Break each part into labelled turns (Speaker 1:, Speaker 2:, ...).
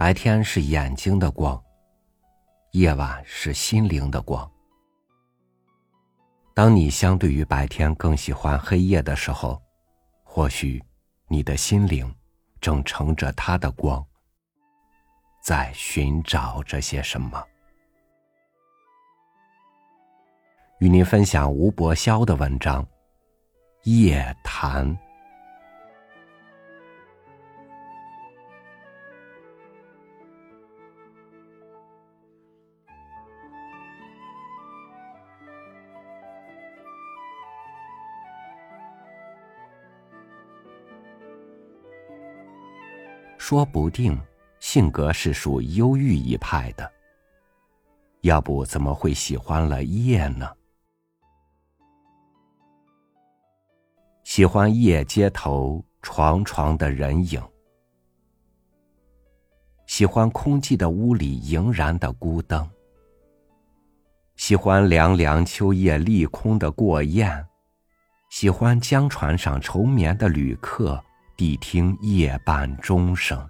Speaker 1: 白天是眼睛的光，夜晚是心灵的光。当你相对于白天更喜欢黑夜的时候，或许你的心灵正乘着它的光，在寻找着些什么。与您分享吴伯霄的文章《夜谈》。说不定性格是属忧郁一派的，要不怎么会喜欢了夜呢？喜欢夜街头床床的人影，喜欢空寂的屋里迎燃的孤灯，喜欢凉凉秋夜立空的过雁，喜欢江船上愁眠的旅客。谛听夜半钟声，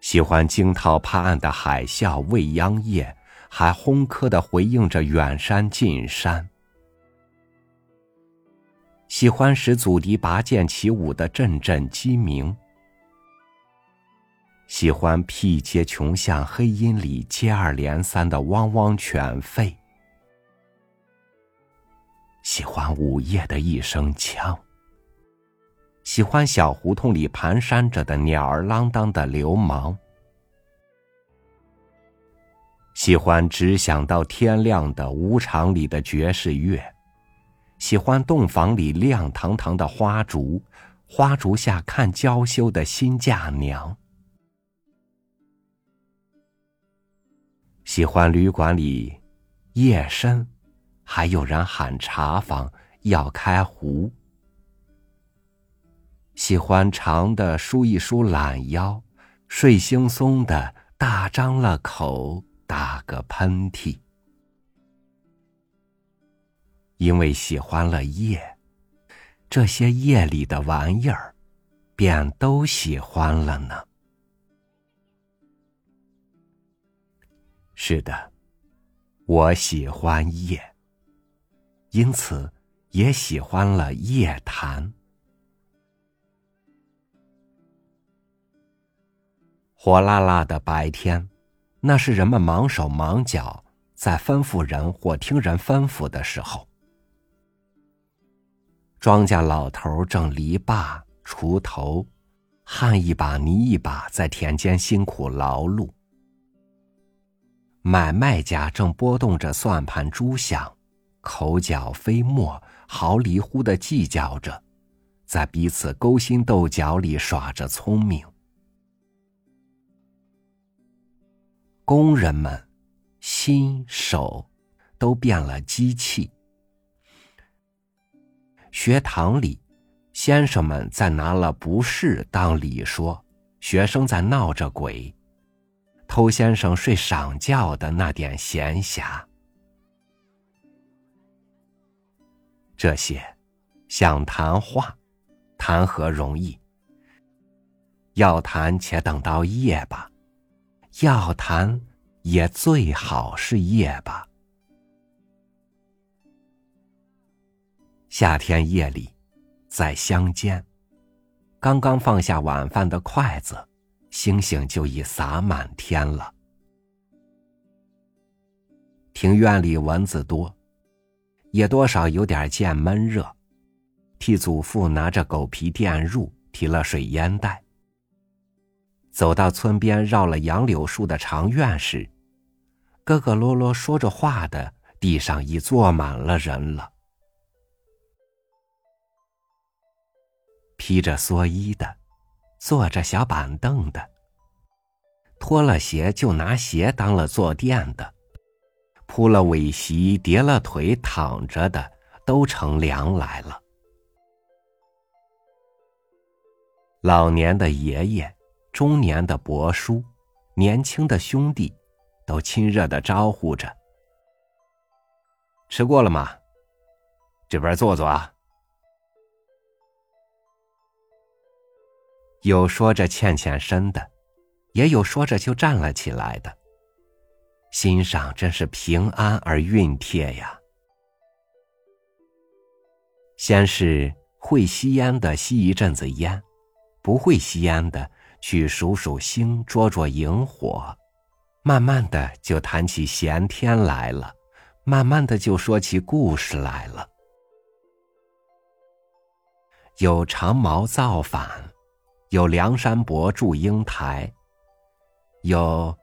Speaker 1: 喜欢惊涛拍岸的海啸未央夜，还轰科的回应着远山近山。喜欢使祖笛拔剑起舞的阵阵鸡鸣，喜欢僻街穷巷黑阴里接二连三的汪汪犬吠，喜欢午夜的一声枪，喜欢小胡同里蹒跚着的鸟儿啷当的流氓，喜欢只想到天亮的舞场里的爵士乐。喜欢洞房里亮堂堂的花烛，花烛下看娇羞的新嫁娘。喜欢旅馆里夜深，还有人喊茶房要开壶。喜欢长的梳一梳懒腰，睡惺忪的大张了口打个喷嚏。因为喜欢了夜，这些夜里的玩意儿，便都喜欢了呢。是的，我喜欢夜，因此也喜欢了夜谈。火辣辣的白天，那是人们忙手忙脚，在吩咐人或听人吩咐的时候。庄稼老头正犁耙、锄头，汗一把泥一把，在田间辛苦劳碌。买卖家正拨动着算盘珠响，口角飞沫，毫厘忽的计较着，在彼此勾心斗角里耍着聪明。工人们，心手，都变了机器。学堂里，先生们在拿了不是当理说，学生在闹着鬼，偷先生睡晌觉的那点闲暇。这些，想谈话，谈何容易？要谈且等到夜吧，要谈也最好是夜吧。夏天夜里，在乡间，刚刚放下晚饭的筷子，星星就已洒满天了。庭院里蚊子多，也多少有点见闷热。替祖父拿着狗皮垫褥，提了水烟袋。走到村边绕了杨柳树的长院时，咯咯啰啰说着话的地上已坐满了人了。披着蓑衣的，坐着小板凳的，脱了鞋就拿鞋当了坐垫的，铺了尾席叠了腿躺着的，都乘凉来了。老年的爷爷，中年的伯叔，年轻的兄弟，都亲热的招呼着：“吃过了吗？这边坐坐啊。”有说着欠欠身的，也有说着就站了起来的。心上真是平安而熨帖呀。先是会吸烟的吸一阵子烟，不会吸烟的去数数星、捉捉萤火，慢慢的就谈起闲天来了，慢慢的就说起故事来了。有长毛造反。有梁山伯祝英台，有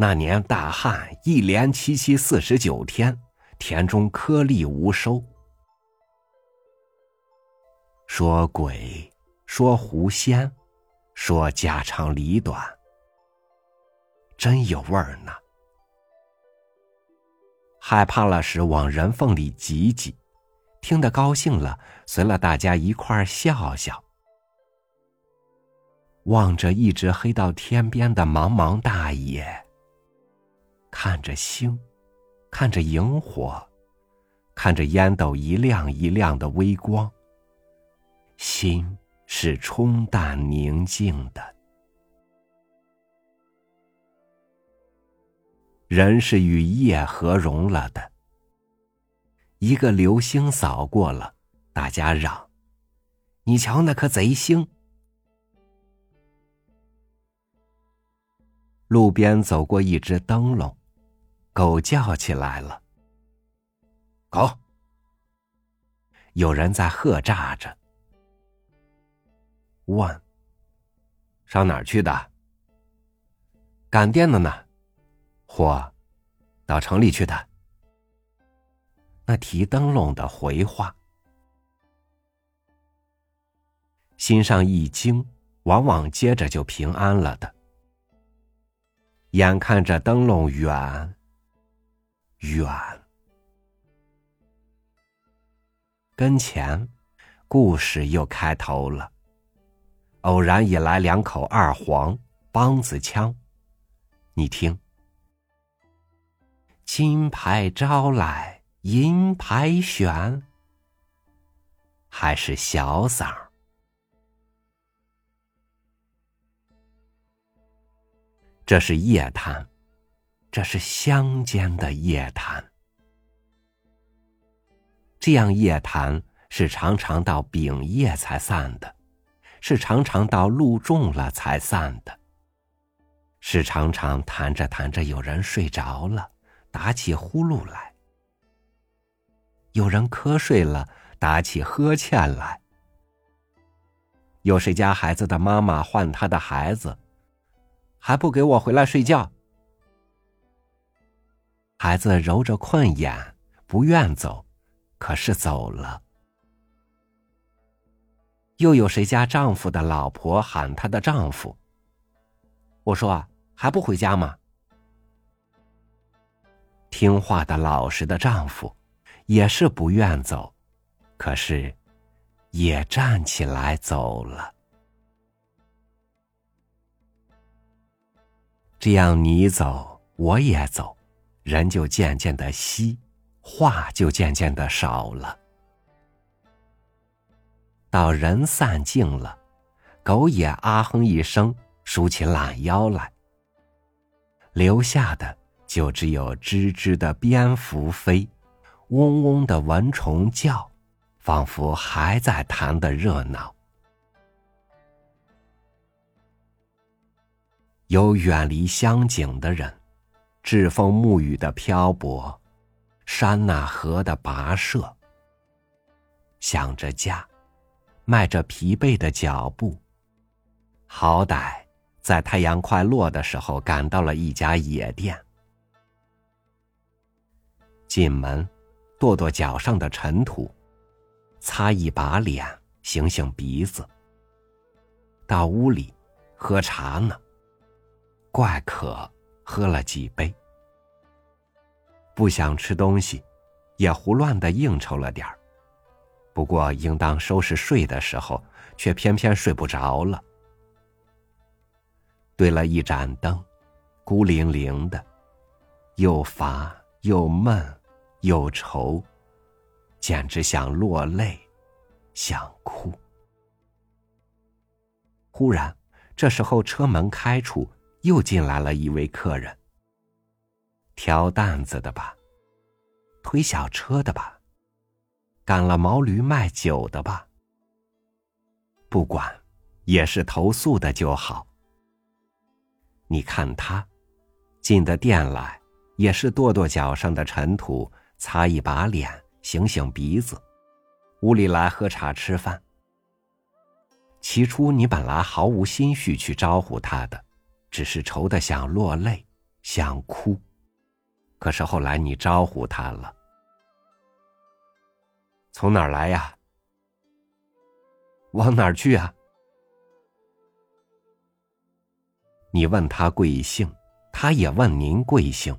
Speaker 1: 那年大旱一连七七四十九天，田中颗粒无收。说鬼，说狐仙，说家长里短，真有味儿呢。害怕了时往人缝里挤挤，听得高兴了，随了大家一块儿笑笑。望着一直黑到天边的茫茫大野，看着星，看着萤火，看着烟斗一亮一亮的微光，心是冲淡宁静的。人是与夜合融了的。一个流星扫过了，大家嚷：“你瞧那颗贼星！”路边走过一只灯笼，狗叫起来了。狗，有人在喝诈着。问：上哪儿去的？赶店的呢？或到城里去的？那提灯笼的回话，心上一惊，往往接着就平安了的。眼看着灯笼远，远，跟前，故事又开头了。偶然也来两口二黄梆子腔，你听，金牌招来银牌选，还是小嗓。这是夜谈，这是乡间的夜谈。这样夜谈是常常到丙夜才散的，是常常到露重了才散的，是常常谈着谈着有人睡着了，打起呼噜来；有人瞌睡了，打起呵欠来；有谁家孩子的妈妈唤他的孩子。还不给我回来睡觉？孩子揉着困眼，不愿走，可是走了。又有谁家丈夫的老婆喊她的丈夫？我说还不回家吗？听话的老实的丈夫，也是不愿走，可是也站起来走了。这样你走我也走，人就渐渐的稀，话就渐渐的少了。到人散尽了，狗也啊哼一声，竖起懒腰来。留下的就只有吱吱的蝙蝠飞，嗡嗡的蚊虫叫，仿佛还在谈的热闹。有远离乡景的人，栉风沐雨的漂泊，山那河的跋涉。想着家，迈着疲惫的脚步，好歹在太阳快落的时候赶到了一家野店。进门，跺跺脚上的尘土，擦一把脸，醒醒鼻子。到屋里，喝茶呢。怪渴，喝了几杯，不想吃东西，也胡乱的应酬了点儿。不过应当收拾睡的时候，却偏偏睡不着了。对了一盏灯，孤零零的，又乏又闷又愁，简直想落泪，想哭。忽然，这时候车门开处，又进来了一位客人。挑担子的吧，推小车的吧，赶了毛驴卖酒的吧。不管，也是投宿的就好。你看他，进的店来，也是跺跺脚上的尘土，擦一把脸，醒醒鼻子，屋里来喝茶吃饭。起初你本来毫无心绪去招呼他的，只是愁得想落泪，想哭。可是后来你招呼他了，从哪儿来呀？往哪儿去啊？你问他贵姓，他也问您贵姓，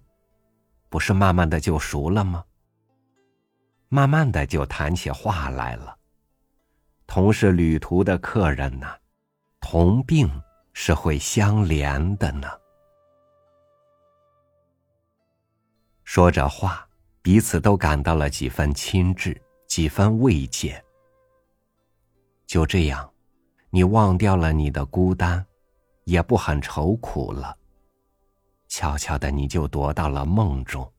Speaker 1: 不是慢慢的就熟了吗？慢慢的就谈起话来了。同是旅途的客人呐，同病是会相连的呢。说着话，彼此都感到了几分亲挚，几分慰藉。就这样，你忘掉了你的孤单，也不很愁苦了。悄悄的，你就躲到了梦中。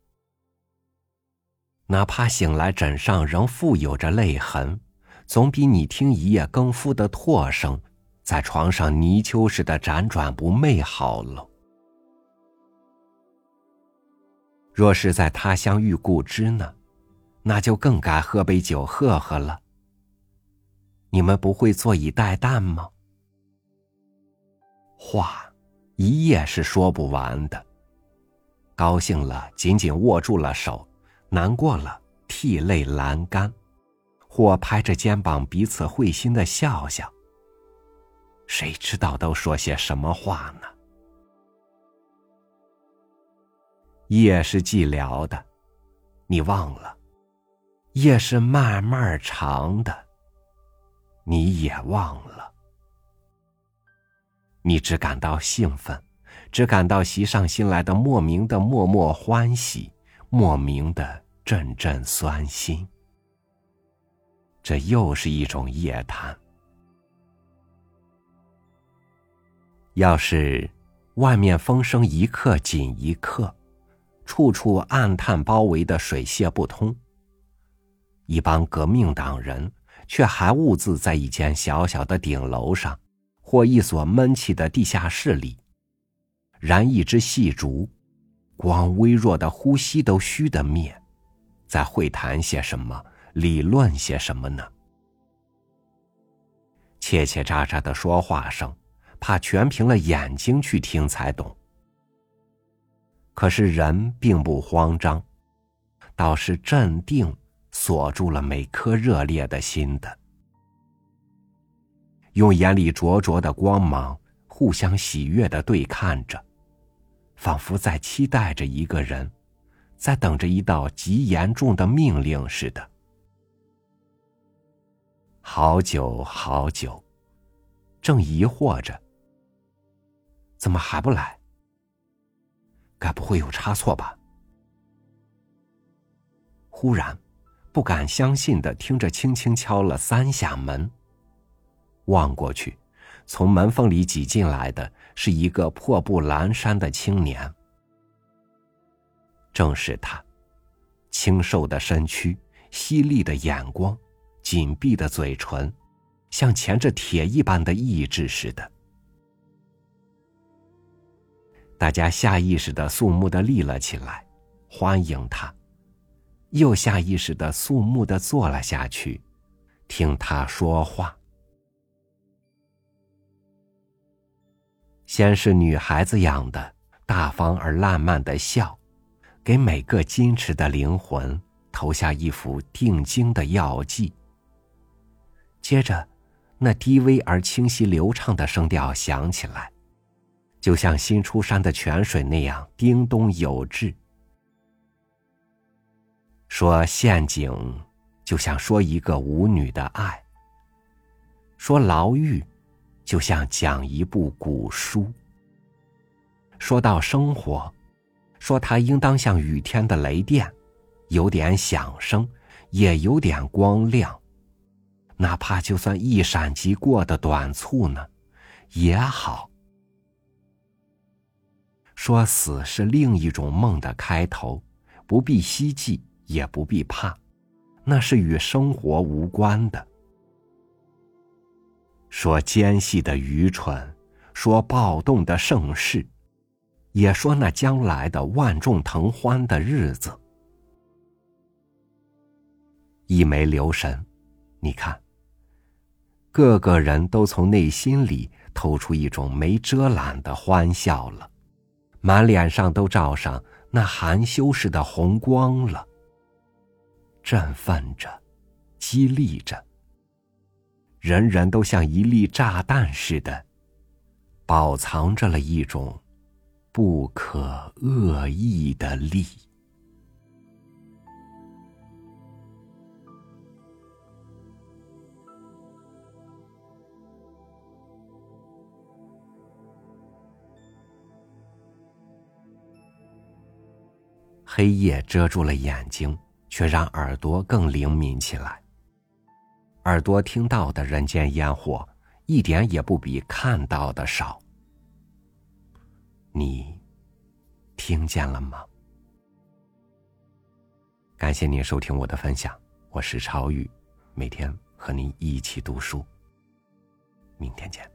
Speaker 1: 哪怕醒来枕上仍附有着泪痕，总比你听一夜更夫的唾声，在床上泥鳅似的辗转不寐好了。若是在他乡遇故知呢，那就更该喝杯酒喝喝了。你们不会坐以待旦吗？话，一夜是说不完的。高兴了，紧紧握住了手；难过了，涕泪阑干，或拍着肩膀彼此会心的笑笑。谁知道都说些什么话呢？夜是寂寥的，你忘了；夜是慢慢长的，你也忘了。你只感到兴奋，只感到袭上心来的莫名的默默欢喜，莫名的阵阵酸心。这又是一种夜谈。要是外面风声一刻紧一刻。处处暗探包围的水泄不通。一帮革命党人却还兀自在一间小小的顶楼上，或一所闷气的地下室里，燃一支细烛，光微弱的呼吸都虚的灭，在会谈些什么，理论些什么呢？切切喳喳的说话声，怕全凭了眼睛去听才懂。可是人并不慌张，倒是镇定，锁住了每颗热烈的心的。用眼里灼灼的光芒，互相喜悦的对看着，仿佛在期待着一个人，在等着一道极严重的命令似的。好久好久，正疑惑着，怎么还不来？该不会有差错吧？忽然，不敢相信的听着，轻轻敲了三下门。望过去，从门缝里挤进来的是一个破布阑珊的青年。正是他，清瘦的身躯，犀利的眼光，紧闭的嘴唇，像钳着铁一般的意志似的。大家下意识的肃穆的立了起来，欢迎他；又下意识的肃穆的坐了下去，听他说话。先是女孩子养的大方而烂漫的笑，给每个矜持的灵魂投下一幅定睛的药剂。接着，那低微而清晰流畅的声调响起来。就像新出山的泉水那样叮咚有致。说陷阱，就像说一个舞女的爱；说牢狱，就像讲一部古书。说到生活，说它应当像雨天的雷电，有点响声，也有点光亮，哪怕就算一闪即过的短促呢？也好。说死是另一种梦的开头，不必希冀，也不必怕，那是与生活无关的。说奸细的愚蠢，说暴动的盛世，也说那将来的万众腾欢的日子。一没留神，你看，个个人都从内心里透出一种没遮拦的欢笑了，满脸上都罩上那含羞似的红光了，振奋着，激励着。人人都像一粒炸弹似的，饱藏着了一种不可恶意的力。黑夜遮住了眼睛，却让耳朵更灵敏起来。耳朵听到的人间烟火，一点也不比看到的少。你听见了吗？感谢您收听我的分享，我是超宇，每天和您一起读书。明天见。